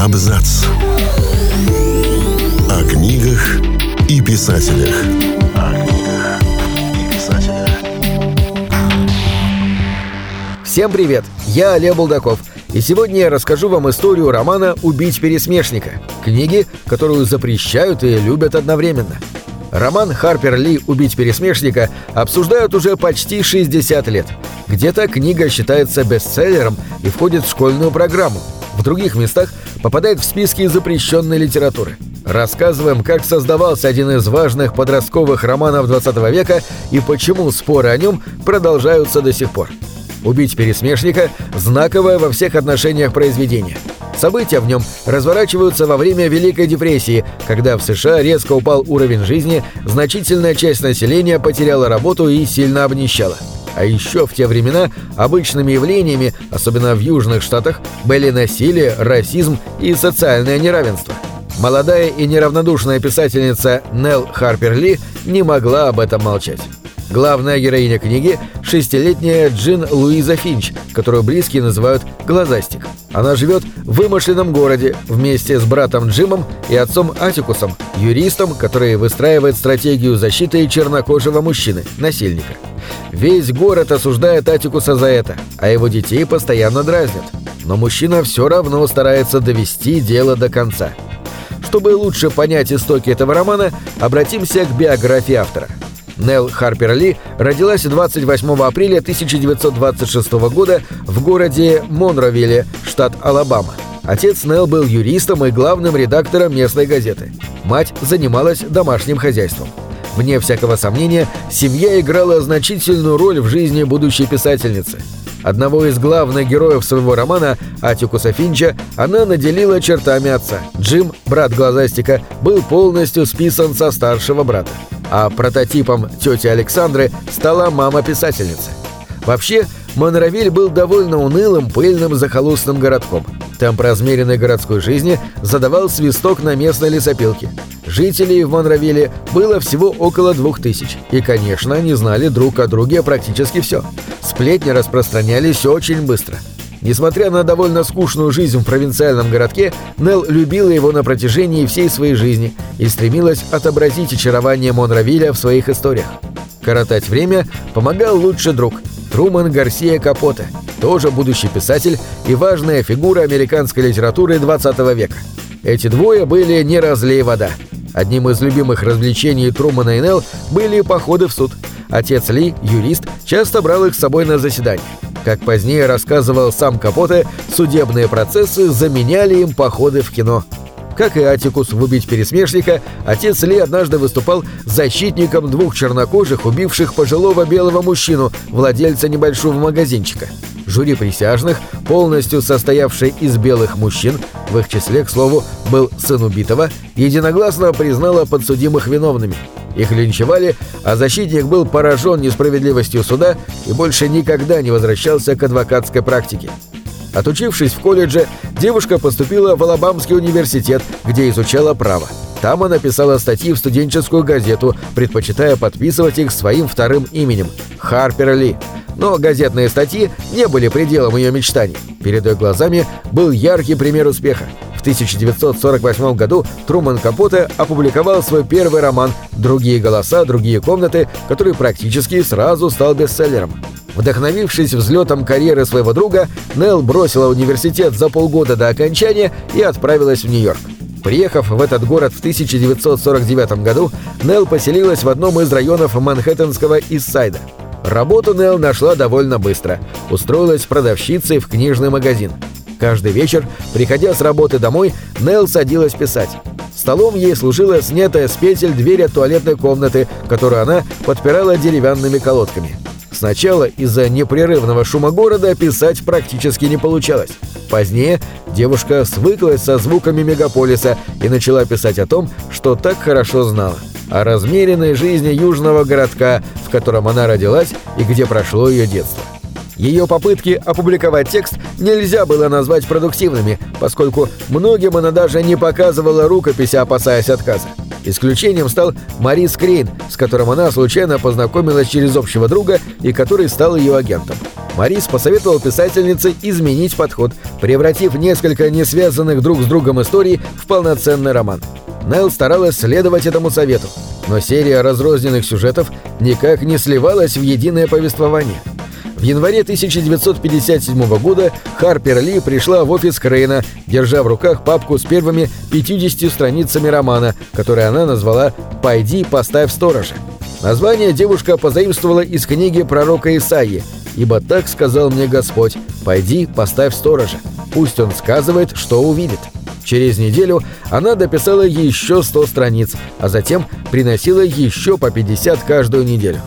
Абзац. О книгах и писателях. О книгах и писателях. Всем привет! Я Олег Булдаков, и сегодня я расскажу вам историю романа «Убить пересмешника», книги, которую запрещают и любят одновременно. Роман Харпер Ли «Убить пересмешника» обсуждают уже почти 60 лет. Где-то книга считается бестселлером и входит в школьную программу. В других местах попадает в списки запрещенной литературы. Рассказываем, как создавался один из важных подростковых романов 20 века и почему споры о нем продолжаются до сих пор. «Убить пересмешника» – знаковое во всех отношениях произведение. События в нем разворачиваются во время Великой депрессии, когда в США резко упал уровень жизни, значительная часть населения потеряла работу и сильно обнищала. А еще в те времена обычными явлениями, особенно в Южных Штатах, были насилие, расизм и социальное неравенство. Молодая и неравнодушная писательница Нелл Харпер Ли не могла об этом молчать. Главная героиня книги – шестилетняя Джин Луиза Финч, которую близкие называют «Глазастик». Она живет в вымышленном городе вместе с братом Джимом и отцом Атикусом, юристом, который выстраивает стратегию защиты чернокожего мужчины, насильника. Весь город осуждает Атикуса за это, а его детей постоянно дразнят. Но мужчина все равно старается довести дело до конца. Чтобы лучше понять истоки этого романа, обратимся к биографии автора. Нелл Харпер Ли родилась 28 апреля 1926 года в городе Монровилле, штат Алабама. Отец Нелл был юристом и главным редактором местной газеты. Мать занималась домашним хозяйством. Вне всякого сомнения, семья играла значительную роль в жизни будущей писательницы. Одного из главных героев своего романа, Атикуса Финча, она наделила чертами отца. Джим, брат Глазастика, был полностью списан со старшего брата. А прототипом тети Александры стала мама писательницы. Вообще, Монровиль был довольно унылым, пыльным, захолустным городком. Темп размеренной городской жизни задавал свисток на местной лесопилке. Жителей в Монровиле было всего около двух тысяч, и, конечно, они знали друг о друге практически все. Сплетни распространялись очень быстро. Несмотря на довольно скучную жизнь в провинциальном городке, Нелл любила его на протяжении всей своей жизни и стремилась отобразить очарование Монровиля в своих историях. Коротать время помогал лучший друг – Труман Гарсия Капоте, тоже будущий писатель и важная фигура американской литературы 20 века. Эти двое были не разлей вода. Одним из любимых развлечений Трумана и Нелл были походы в суд. Отец Ли, юрист, часто брал их с собой на заседание. Как позднее рассказывал сам Капоте, судебные процессы заменяли им походы в кино. Как и Атикус в «Убить пересмешника», отец Ли однажды выступал защитником двух чернокожих, убивших пожилого белого мужчину, владельца небольшого магазинчика. Жюри присяжных, полностью состоявшее из белых мужчин, в их числе, к слову, был сын убитого, единогласно признало подсудимых виновными. Их линчевали, а защитник был поражен несправедливостью суда и больше никогда не возвращался к адвокатской практике. Отучившись в колледже, девушка поступила в Алабамский университет, где изучала право. Там она писала статьи в студенческую газету, предпочитая подписывать их своим вторым именем – Харпер Ли. Но газетные статьи не были пределом ее мечтаний. Перед ее глазами был яркий пример успеха. В 1948 году Труман Капоте опубликовал свой первый роман «Другие голоса, другие комнаты», который практически сразу стал бестселлером. Вдохновившись взлетом карьеры своего друга, Нелл бросила университет за полгода до окончания и отправилась в Нью-Йорк. Приехав в этот город в 1949 году, Нелл поселилась в одном из районов Манхэттенского Иссайда. Работу Нелл нашла довольно быстро. Устроилась продавщицей в книжный магазин. Каждый вечер, приходя с работы домой, Нелл садилась писать. Столом ей служила снятая с петель дверь от туалетной комнаты, которую она подпирала деревянными колодками. Сначала из-за непрерывного шума города писать практически не получалось. Позднее девушка свыклась со звуками мегаполиса и начала писать о том, что так хорошо знала. О размеренной жизни южного городка, в котором она родилась и где прошло ее детство. Ее попытки опубликовать текст нельзя было назвать продуктивными, поскольку многим она даже не показывала рукописи, опасаясь отказа. Исключением стал Марис Крейн, с которым она случайно познакомилась через общего друга и который стал ее агентом. Марис посоветовал писательнице изменить подход, превратив несколько не связанных друг с другом историй в полноценный роман. Нелл старалась следовать этому совету, но серия разрозненных сюжетов никак не сливалась в единое повествование. В январе 1957 года Харпер Ли пришла в офис Крейна, держа в руках папку с первыми 50 страницами романа, который она назвала «Пойди, поставь сторожа». Название девушка позаимствовала из книги пророка Исаии «Ибо так сказал мне Господь, пойди, поставь сторожа, пусть он сказывает, что увидит». Через неделю она дописала еще 100 страниц, а затем приносила еще по 50 каждую неделю.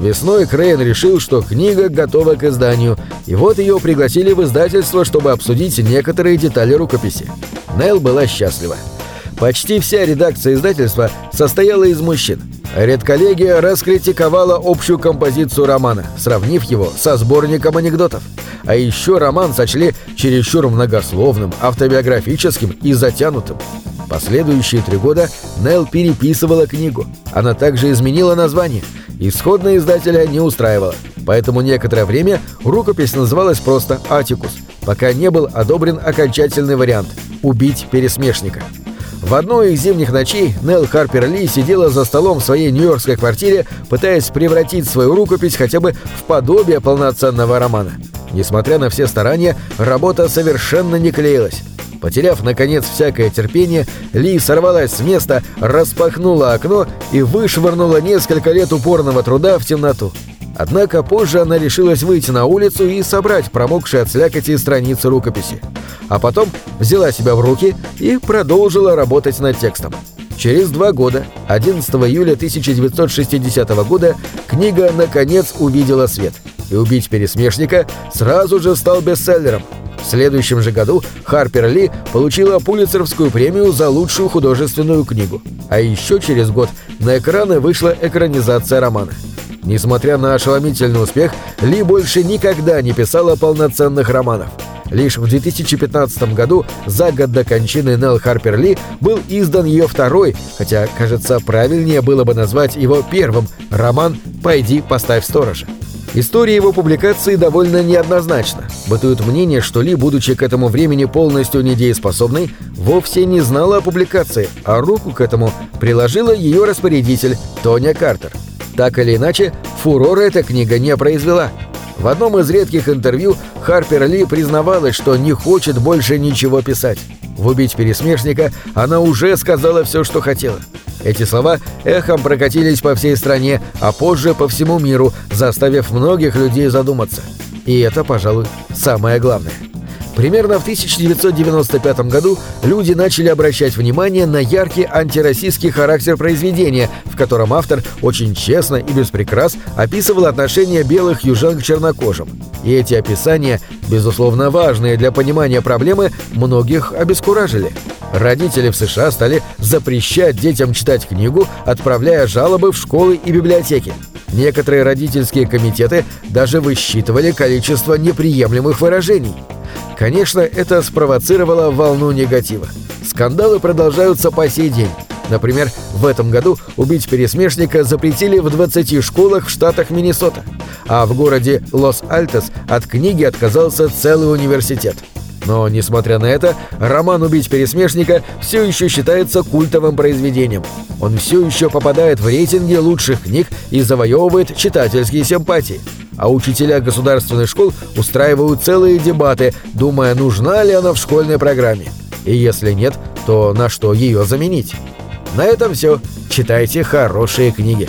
Весной Крейн решил, что книга готова к изданию, и вот ее пригласили в издательство, чтобы обсудить некоторые детали рукописи. Нелл была счастлива. Почти вся редакция издательства состояла из мужчин. Редколлегия раскритиковала общую композицию романа, сравнив его со сборником анекдотов. А еще роман сочли чересчур многословным, автобиографическим и затянутым. Последующие три года Нелл переписывала книгу. Она также изменила название. Исходное издателя не устраивало, поэтому некоторое время рукопись называлась просто «Атикус», пока не был одобрен окончательный вариант «Убить пересмешника». В одной из зимних ночей Нелл Харпер Ли сидела за столом в своей нью-йоркской квартире, пытаясь превратить свою рукопись хотя бы в подобие полноценного романа. Несмотря на все старания, работа совершенно не клеилась. Потеряв, наконец, всякое терпение, Ли сорвалась с места, распахнула окно и вышвырнула несколько лет упорного труда в темноту. Однако позже она решилась выйти на улицу и собрать промокшие от слякоти страницы рукописи. А потом взяла себя в руки и продолжила работать над текстом. Через два года, 11 июля 1960 года, книга наконец увидела свет. И «Убить пересмешника» сразу же стал бестселлером. В следующем же году Харпер Ли получила Пулитцеровскую премию за лучшую художественную книгу. А еще через год на экраны вышла экранизация романа. Несмотря на ошеломительный успех, Ли больше никогда не писала полноценных романов. Лишь в 2015 году, за год до кончины Нелл Харпер Ли, был издан ее второй, хотя, кажется, правильнее было бы назвать его первым, роман «Пойди, поставь сторожа». История его публикации довольно неоднозначна. Бытует мнение, что Ли, будучи к этому времени полностью недееспособной, вовсе не знала о публикации, а руку к этому приложила ее распорядитель Тоня Картер. Так или иначе, фурора эта книга не произвела. В одном из редких интервью Харпер Ли признавалась, что не хочет больше ничего писать. В «Убить пересмешника» она уже сказала все, что хотела. Эти слова эхом прокатились по всей стране, а позже по всему миру, заставив многих людей задуматься. И это, пожалуй, самое главное. Примерно в 1995 году люди начали обращать внимание на яркий антироссийский характер произведения, в котором автор очень честно и без прикрас описывал отношения белых южан к чернокожим. И эти описания, безусловно важные для понимания проблемы, многих обескуражили. Родители в США стали запрещать детям читать книгу, отправляя жалобы в школы и библиотеки. Некоторые родительские комитеты даже высчитывали количество неприемлемых выражений. Конечно, это спровоцировало волну негатива. Скандалы продолжаются по сей день. Например, в этом году убить пересмешника запретили в 20 школах в штатах Миннесота, а в городе Лос-Альтос от книги отказался целый университет. Но, несмотря на это, роман «Убить пересмешника» все еще считается культовым произведением. Он все еще попадает в рейтинги лучших книг и завоевывает читательские симпатии. А учителя государственных школ устраивают целые дебаты, думая, нужна ли она в школьной программе. И если нет, то на что ее заменить? На этом все. Читайте хорошие книги.